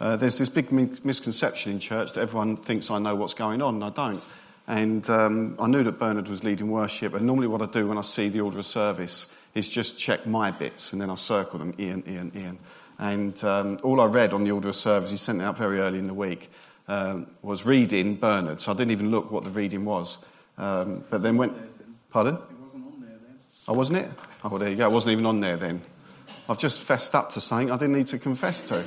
Uh, there's this big misconception in church that everyone thinks I know what's going on, and I don't. And um, I knew that Bernard was leading worship, and normally what I do when I see the order of service is just check my bits, and then I circle them, Ian, Ian, Ian. And um, all I read on the order of service, he sent it out very early in the week, um, was reading Bernard. So I didn't even look what the reading was. Um, but then went, pardon? It wasn't on there then. Oh, wasn't it? Oh, there you go. It wasn't even on there then. I've just fessed up to something I didn't need to confess to.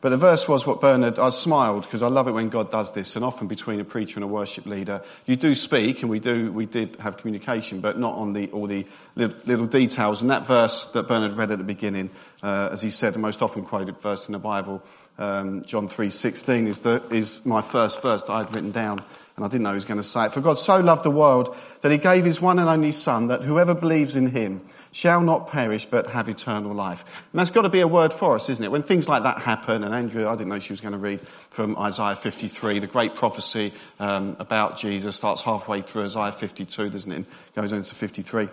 But the verse was what Bernard, I smiled because I love it when God does this, and often between a preacher and a worship leader, you do speak, and we do, we did have communication, but not on the, all the little, little details. And that verse that Bernard read at the beginning, uh, as he said, the most often quoted verse in the Bible, um, John 3.16 is, the, is my first verse that I'd written down, and I didn't know he was going to say it. For God so loved the world that he gave his one and only son that whoever believes in him shall not perish but have eternal life. And that's got to be a word for us, isn't it? When things like that happen, and Andrew, I didn't know she was going to read from Isaiah 53, the great prophecy um, about Jesus starts halfway through Isaiah 52, doesn't it? And goes into 53.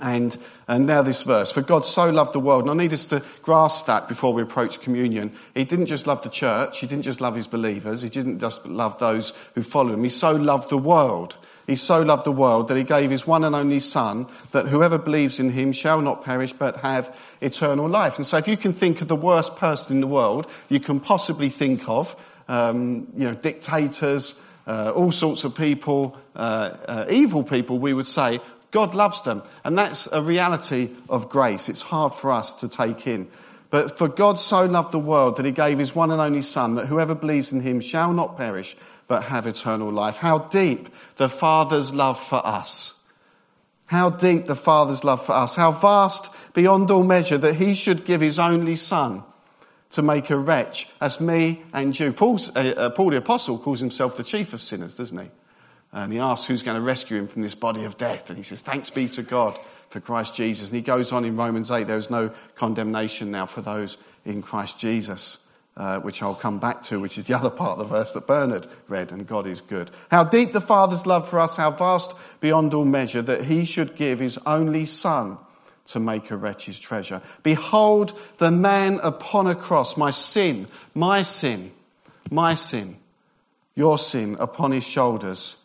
And, and now this verse. For God so loved the world. And I need us to grasp that before we approach communion. He didn't just love the church. He didn't just love his believers. He didn't just love those who follow him. He so loved the world he so loved the world that he gave his one and only son that whoever believes in him shall not perish but have eternal life. And so if you can think of the worst person in the world you can possibly think of, um, you know, dictators, uh, all sorts of people, uh, uh, evil people, we would say, God loves them. And that's a reality of grace. It's hard for us to take in. But for God so loved the world that he gave his one and only son that whoever believes in him shall not perish but have eternal life. How deep the Father's love for us. How deep the Father's love for us. How vast beyond all measure that he should give his only son to make a wretch as me and you. Uh, uh, Paul the Apostle calls himself the chief of sinners, doesn't he? And he asks who's going to rescue him from this body of death. And he says, thanks be to God for Christ Jesus. And he goes on in Romans 8, there is no condemnation now for those in Christ Jesus uh, which I'll come back to, which is the other part of the verse that Bernard read, and God is good. How deep the Father's love for us, how vast beyond all measure, that he should give his only Son to make a wretch's treasure. Behold the man upon a cross, my sin, my sin, my sin, your sin upon his shoulders.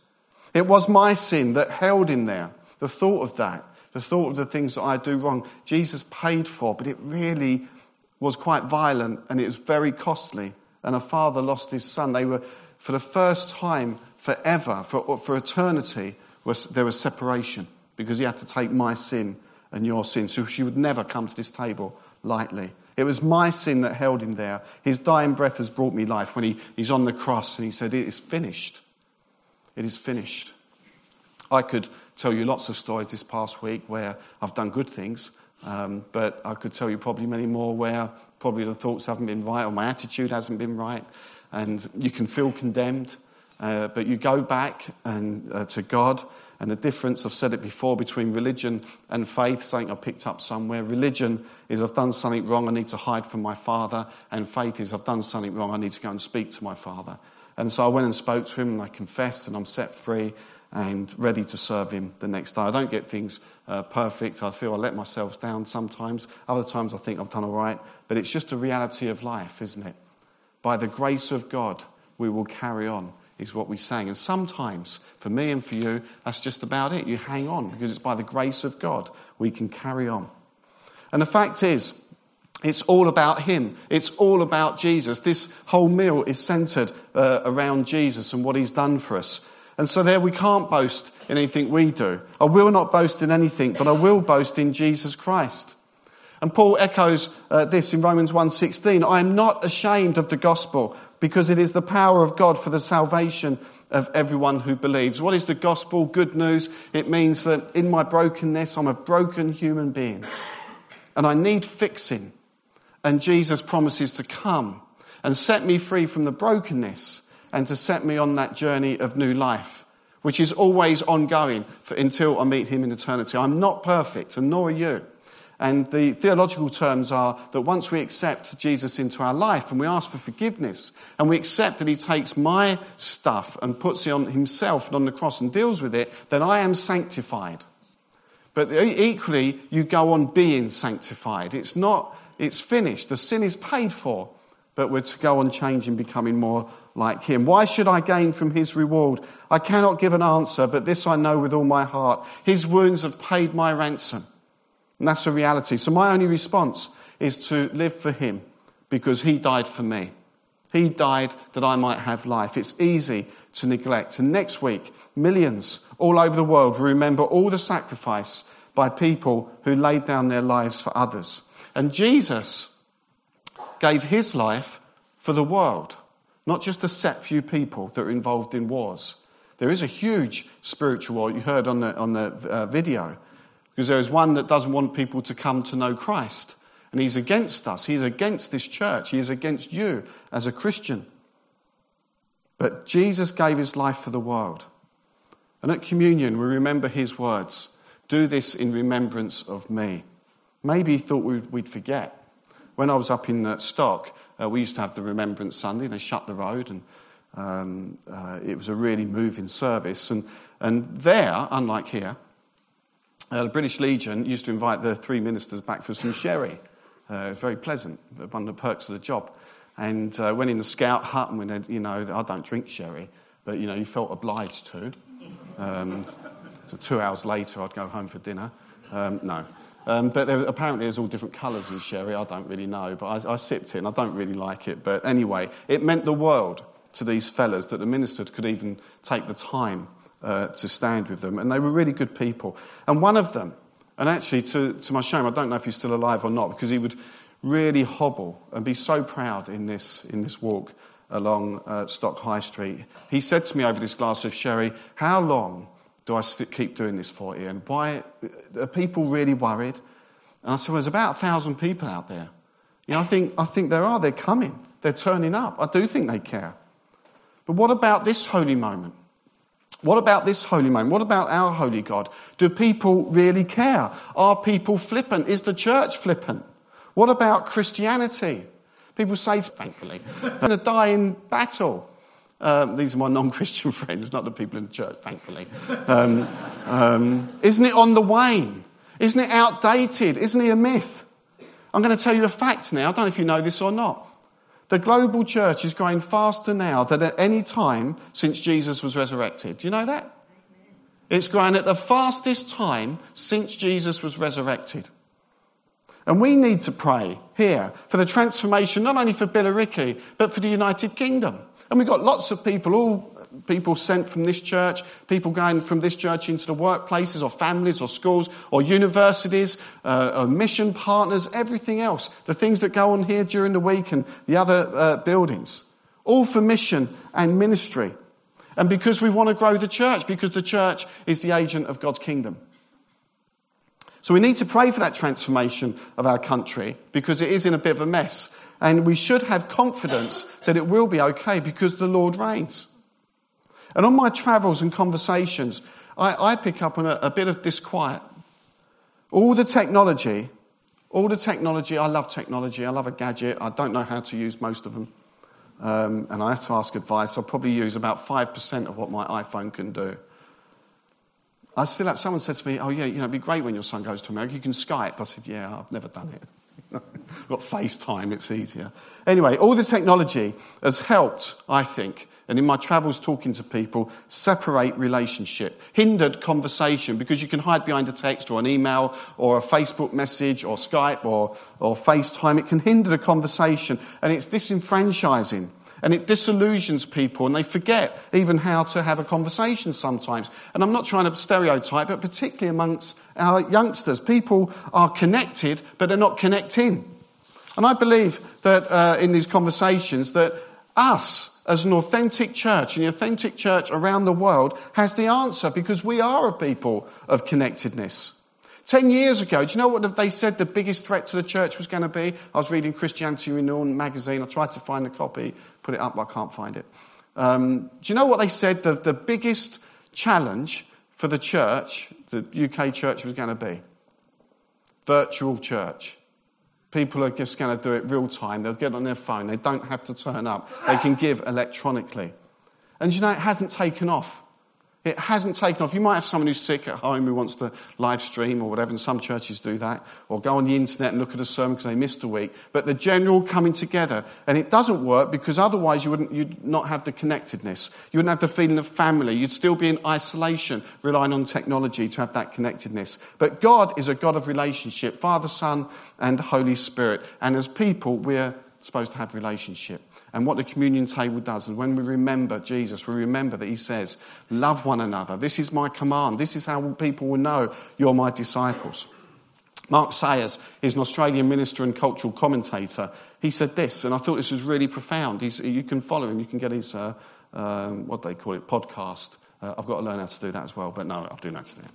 It was my sin that held him there. The thought of that, the thought of the things that I do wrong, Jesus paid for, but it really was quite violent and it was very costly. And a father lost his son. They were, for the first time forever, for, for eternity, was, there was separation because he had to take my sin and your sin. So she would never come to this table lightly. It was my sin that held him there. His dying breath has brought me life when he, he's on the cross and he said, It is finished. It is finished. I could tell you lots of stories this past week where I've done good things um, but I could tell you probably many more where probably the thoughts haven't been right or my attitude hasn't been right. And you can feel condemned. Uh, but you go back and, uh, to God, and the difference, I've said it before, between religion and faith, something I picked up somewhere. Religion is I've done something wrong, I need to hide from my father, and faith is I've done something wrong, I need to go and speak to my father. And so I went and spoke to him, and I confessed, and I'm set free, and ready to serve him the next day. I don't get things uh, perfect. I feel I let myself down sometimes. Other times I think I've done all right. But it's just a reality of life, isn't it? By the grace of God, we will carry on, is what we sang. And sometimes, for me and for you, that's just about it. You hang on because it's by the grace of God we can carry on. And the fact is, it's all about Him. It's all about Jesus. This whole meal is centered uh, around Jesus and what He's done for us. And so there we can't boast in anything we do. I will not boast in anything, but I will boast in Jesus Christ. And Paul echoes uh, this in Romans 1:16, I am not ashamed of the gospel because it is the power of God for the salvation of everyone who believes. What is the gospel? Good news. It means that in my brokenness, I'm a broken human being and I need fixing. And Jesus promises to come and set me free from the brokenness and to set me on that journey of new life, which is always ongoing for, until I meet him in eternity. I'm not perfect, and nor are you. And the theological terms are that once we accept Jesus into our life and we ask for forgiveness and we accept that he takes my stuff and puts it on himself and on the cross and deals with it, then I am sanctified. But equally, you go on being sanctified. It's not It's finished. The sin is paid for, but we're to go on changing, becoming more like him. Why should I gain from his reward? I cannot give an answer, but this I know with all my heart. His wounds have paid my ransom. And that's a reality. So my only response is to live for him because he died for me. He died that I might have life. It's easy to neglect. And next week, millions all over the world will remember all the sacrifice by people who laid down their lives for others. And Jesus gave his life for the world, not just a set few people that are involved in wars. There is a huge spiritual war you heard on the, on the uh, video, because there is one that doesn't want people to come to know Christ. And he's against us. He's against this church. He is against you as a Christian. But Jesus gave his life for the world. And at communion, we remember his words Do this in remembrance of me. Maybe he thought we'd forget. When I was up in uh, Stock, uh, we used to have the Remembrance Sunday. They shut the road, and um, uh, it was a really moving service. And, and there, unlike here, uh, the British Legion used to invite the three ministers back for some sherry. Uh, it was very pleasant, one of the perks of the job. And went in the scout hut, and when you know, I don't drink sherry, but you know, you felt obliged to. Um, so two hours later, I'd go home for dinner. Um, no. Um, but there, apparently there's all different colours in sherry. I don't really know, but I, I sipped it and I don't really like it. But anyway, it meant the world to these fellas that the minister could even take the time uh, to stand with them. And they were really good people. And one of them, and actually, to, to my shame, I don't know if he's still alive or not, because he would really hobble and be so proud in this, in this walk along uh, Stock High Street. He said to me over this glass of sherry, How long do I keep doing this for, you? And Why are people really worried? And I said, well, There's about a thousand people out there. You know, I think, I think there are. They're coming. They're turning up. I do think they care. But what about this holy moment? What about this holy moment? What about our holy God? Do people really care? Are people flippant? Is the church flippant? What about Christianity? People say, thankfully, I'm going to die in battle. Um, these are my non Christian friends, not the people in the church, thankfully. Um, um, isn't it on the wane? Isn't it outdated? Isn't it a myth? I'm going to tell you a fact now. I don't know if you know this or not. The global church is growing faster now than at any time since Jesus was resurrected. Do you know that? It's growing at the fastest time since Jesus was resurrected. And we need to pray here for the transformation, not only for Billericay, but for the United Kingdom. And we've got lots of people, all people sent from this church, people going from this church into the workplaces or families or schools or universities, uh, or mission partners, everything else. The things that go on here during the week and the other uh, buildings. All for mission and ministry. And because we want to grow the church, because the church is the agent of God's kingdom. So we need to pray for that transformation of our country because it is in a bit of a mess. And we should have confidence that it will be okay because the Lord reigns. And on my travels and conversations, I, I pick up on a, a bit of disquiet. All the technology, all the technology, I love technology, I love a gadget, I don't know how to use most of them. Um, and I have to ask advice. I'll probably use about 5% of what my iPhone can do. I still have, someone said to me, Oh, yeah, you know, it'd be great when your son goes to America. You can Skype. I said, Yeah, I've never done it. Got FaceTime, it's easier. Anyway, all the technology has helped, I think, and in my travels talking to people, separate relationship, hindered conversation because you can hide behind a text or an email or a Facebook message or Skype or, or FaceTime. It can hinder the conversation and it's disenfranchising and it disillusions people and they forget even how to have a conversation sometimes. And I'm not trying to stereotype, but particularly amongst our youngsters, people are connected, but they're not connecting. And I believe that uh, in these conversations that us as an authentic church and the authentic church around the world has the answer because we are a people of connectedness. Ten years ago, do you know what they said the biggest threat to the church was going to be? I was reading Christianity Renewal magazine. I tried to find a copy, put it up, but I can't find it. Um, do you know what they said the, the biggest challenge for the church, the UK church, was going to be? Virtual church. People are just going to do it real time. They'll get on their phone. They don't have to turn up. They can give electronically. And you know, it hasn't taken off. It hasn't taken off. You might have someone who's sick at home who wants to live stream or whatever, and some churches do that, or go on the internet and look at a sermon because they missed a week. But the general coming together, and it doesn't work because otherwise you wouldn't, you'd not have the connectedness. You wouldn't have the feeling of family. You'd still be in isolation, relying on technology to have that connectedness. But God is a God of relationship, Father, Son, and Holy Spirit. And as people, we're supposed to have relationship. And what the communion table does is when we remember Jesus, we remember that he says, Love one another. This is my command. This is how people will know you're my disciples. Mark Sayers is an Australian minister and cultural commentator. He said this, and I thought this was really profound. He's, you can follow him, you can get his, uh, um, what they call it, podcast. Uh, I've got to learn how to do that as well, but no, I'll do that today.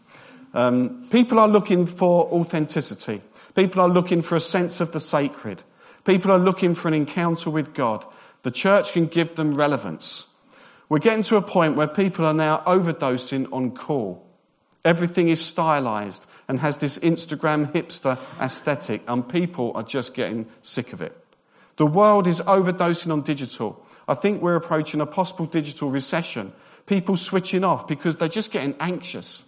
Um, people are looking for authenticity. People are looking for a sense of the sacred. People are looking for an encounter with God. The church can give them relevance. We're getting to a point where people are now overdosing on call. Everything is stylized and has this Instagram hipster aesthetic, and people are just getting sick of it. The world is overdosing on digital. I think we're approaching a possible digital recession. People switching off because they're just getting anxious.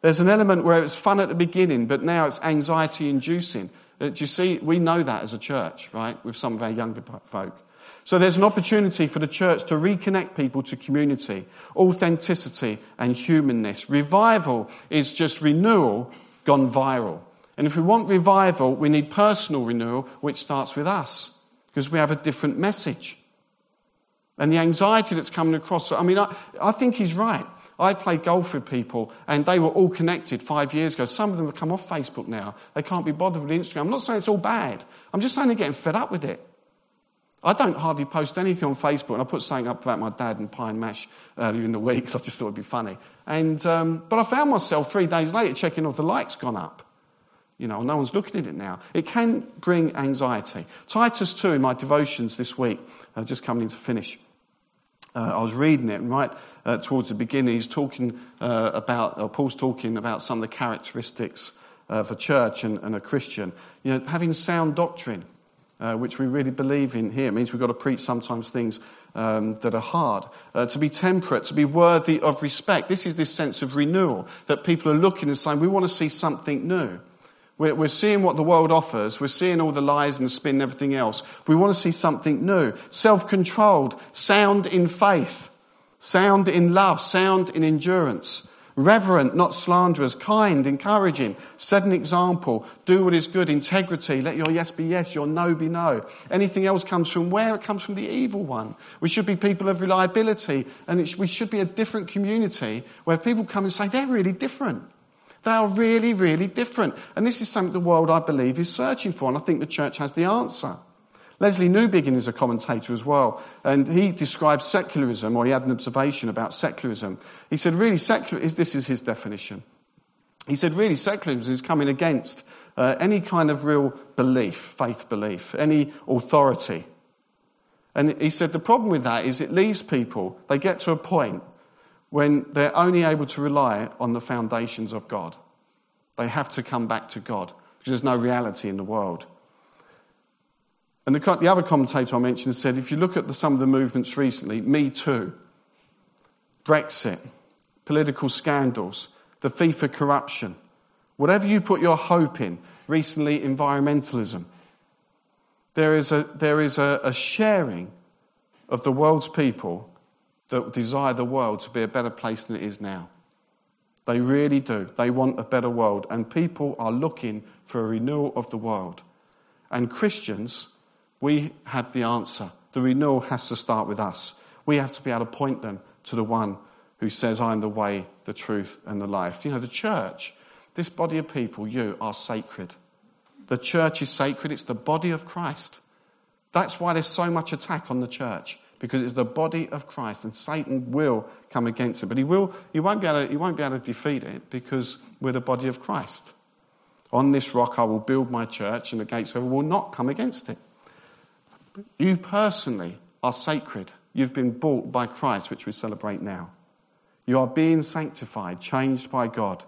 There's an element where it's fun at the beginning, but now it's anxiety inducing. Uh, do you see? We know that as a church, right? With some of our younger folk. So there's an opportunity for the church to reconnect people to community, authenticity, and humanness. Revival is just renewal gone viral. And if we want revival, we need personal renewal, which starts with us, because we have a different message. And the anxiety that's coming across, I mean, I, I think he's right. I played golf with people and they were all connected five years ago. Some of them have come off Facebook now. They can't be bothered with Instagram. I'm not saying it's all bad. I'm just saying they're getting fed up with it. I don't hardly post anything on Facebook, and I put something up about my dad and pie and mash earlier in the week because I just thought it'd be funny. And, um, but I found myself three days later checking if the likes gone up. You know, no one's looking at it now. It can bring anxiety. Titus 2 in my devotions this week, uh, just coming in to finish. Uh, I was reading it, right uh, towards the beginning, he's talking uh, about, Paul's talking about some of the characteristics of a church and, and a Christian. You know, having sound doctrine uh, which we really believe in here. Means we've got to preach sometimes things um, that are hard. Uh, to be temperate, to be worthy of respect. This is this sense of renewal that people are looking and saying, we want to see something new. We're, we're seeing what the world offers. We're seeing all the lies and spin and everything else. We want to see something new. Self-controlled, sound in faith, sound in love, sound in endurance reverent, not slanderers, kind, encouraging, set an example, do what is good, integrity, let your yes be yes, your no be no. Anything else comes from where? It comes from the evil one. We should be people of reliability, and sh- we should be a different community where people come and say, they're really different. They are really, really different. And this is something the world, I believe, is searching for, and I think the church has the answer. Lesslie Newbigin is a commentator as well, and he describes secularism, or he had an observation about secularism. He said, really, secular, is this is his definition. He said, really, secularism is coming against uh, any kind of real belief, faith belief, any authority. And he said, the problem with that is it leaves people, they get to a point when they're only able to rely on the foundations of God. They have to come back to God because there's no reality in the world. And the, the other commentator I mentioned said if you look at the, some of the movements recently, Me Too, Brexit, political scandals, the FIFA corruption, whatever you put your hope in, recently environmentalism, there is a, there is a, a sharing of the world's people that desire the world to be a better place than it is now. They really do. They want a better world. And people are looking for a renewal of the world. And Christians we have the answer. The renewal has to start with us. We have to be able to point them to the one who says, I am the way, the truth, and the life. You know, the church, this body of people, you are sacred. The church is sacred. It's the body of Christ. That's why there's so much attack on the church, because it's the body of Christ, and Satan will come against it. But he, will, he, won't, be able to, he won't be able to defeat it because we're the body of Christ. On this rock I will build my church, and the gates of it will not come against it. You personally are sacred. You've been bought by Christ, which we celebrate now. You are being sanctified, changed by God.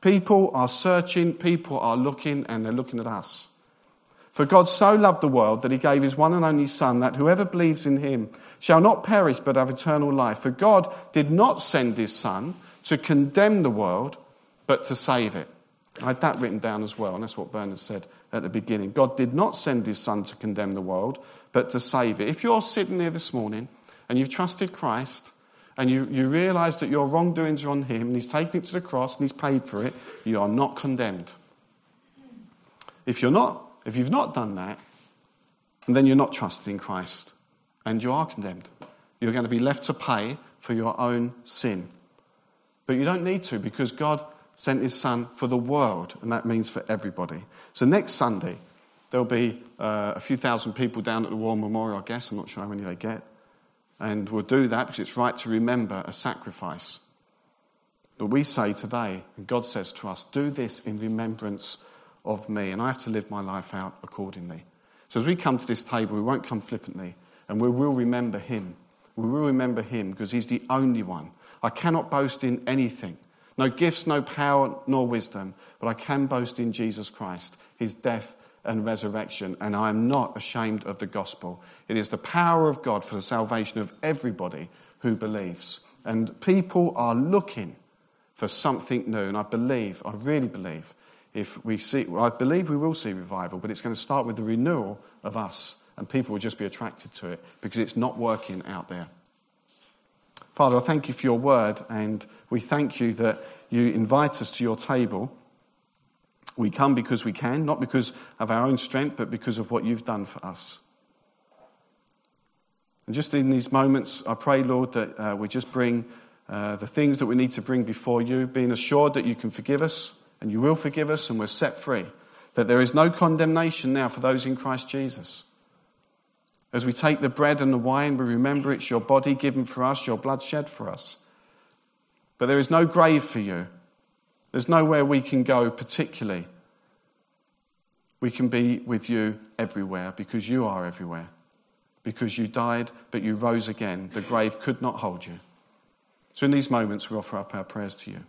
People are searching, people are looking, and they're looking at us. For God so loved the world that he gave his one and only Son, that whoever believes in him shall not perish but have eternal life. For God did not send his Son to condemn the world, but to save it. I had that written down as well, and that's what Bernard said at the beginning. God did not send his Son to condemn the world, but to save it. If you're sitting there this morning and you've trusted Christ, and you, you realize that your wrongdoings are on him, and he's taken it to the cross and he's paid for it, you are not condemned. If you're not, if you've not done that, then you're not trusting in Christ, and you are condemned. You're going to be left to pay for your own sin. But you don't need to because God sent his son for the world, and that means for everybody. So next Sunday, there'll be uh, a few thousand people down at the War Memorial, I guess. I'm not sure how many they get. And we'll do that because it's right to remember a sacrifice. But we say today, and God says to us, do this in remembrance of me. And I have to live my life out accordingly. So as we come to this table, we won't come flippantly, and we will remember him. We will remember him because he's the only one. I cannot boast in anything. No gifts, no power, nor wisdom, but I can boast in Jesus Christ, his death and resurrection, and I am not ashamed of the gospel. It is the power of God for the salvation of everybody who believes. And people are looking for something new, and I believe, I really believe, if we see, I believe we will see revival, but it's going to start with the renewal of us, and people will just be attracted to it because it's not working out there. Father, I thank you for your word, and we thank you that you invite us to your table. We come because we can, not because of our own strength, but because of what you've done for us. And just in these moments, I pray, Lord, that uh, we just bring uh, the things that we need to bring before you, being assured that you can forgive us and you will forgive us and we're set free. That there is no condemnation now for those in Christ Jesus. As we take the bread and the wine, we remember it's your body given for us, your blood shed for us. But there is no grave for you. There's nowhere we can go particularly. We can be with you everywhere because you are everywhere. Because you died, but you rose again. The grave could not hold you. So in these moments, we offer up our prayers to you.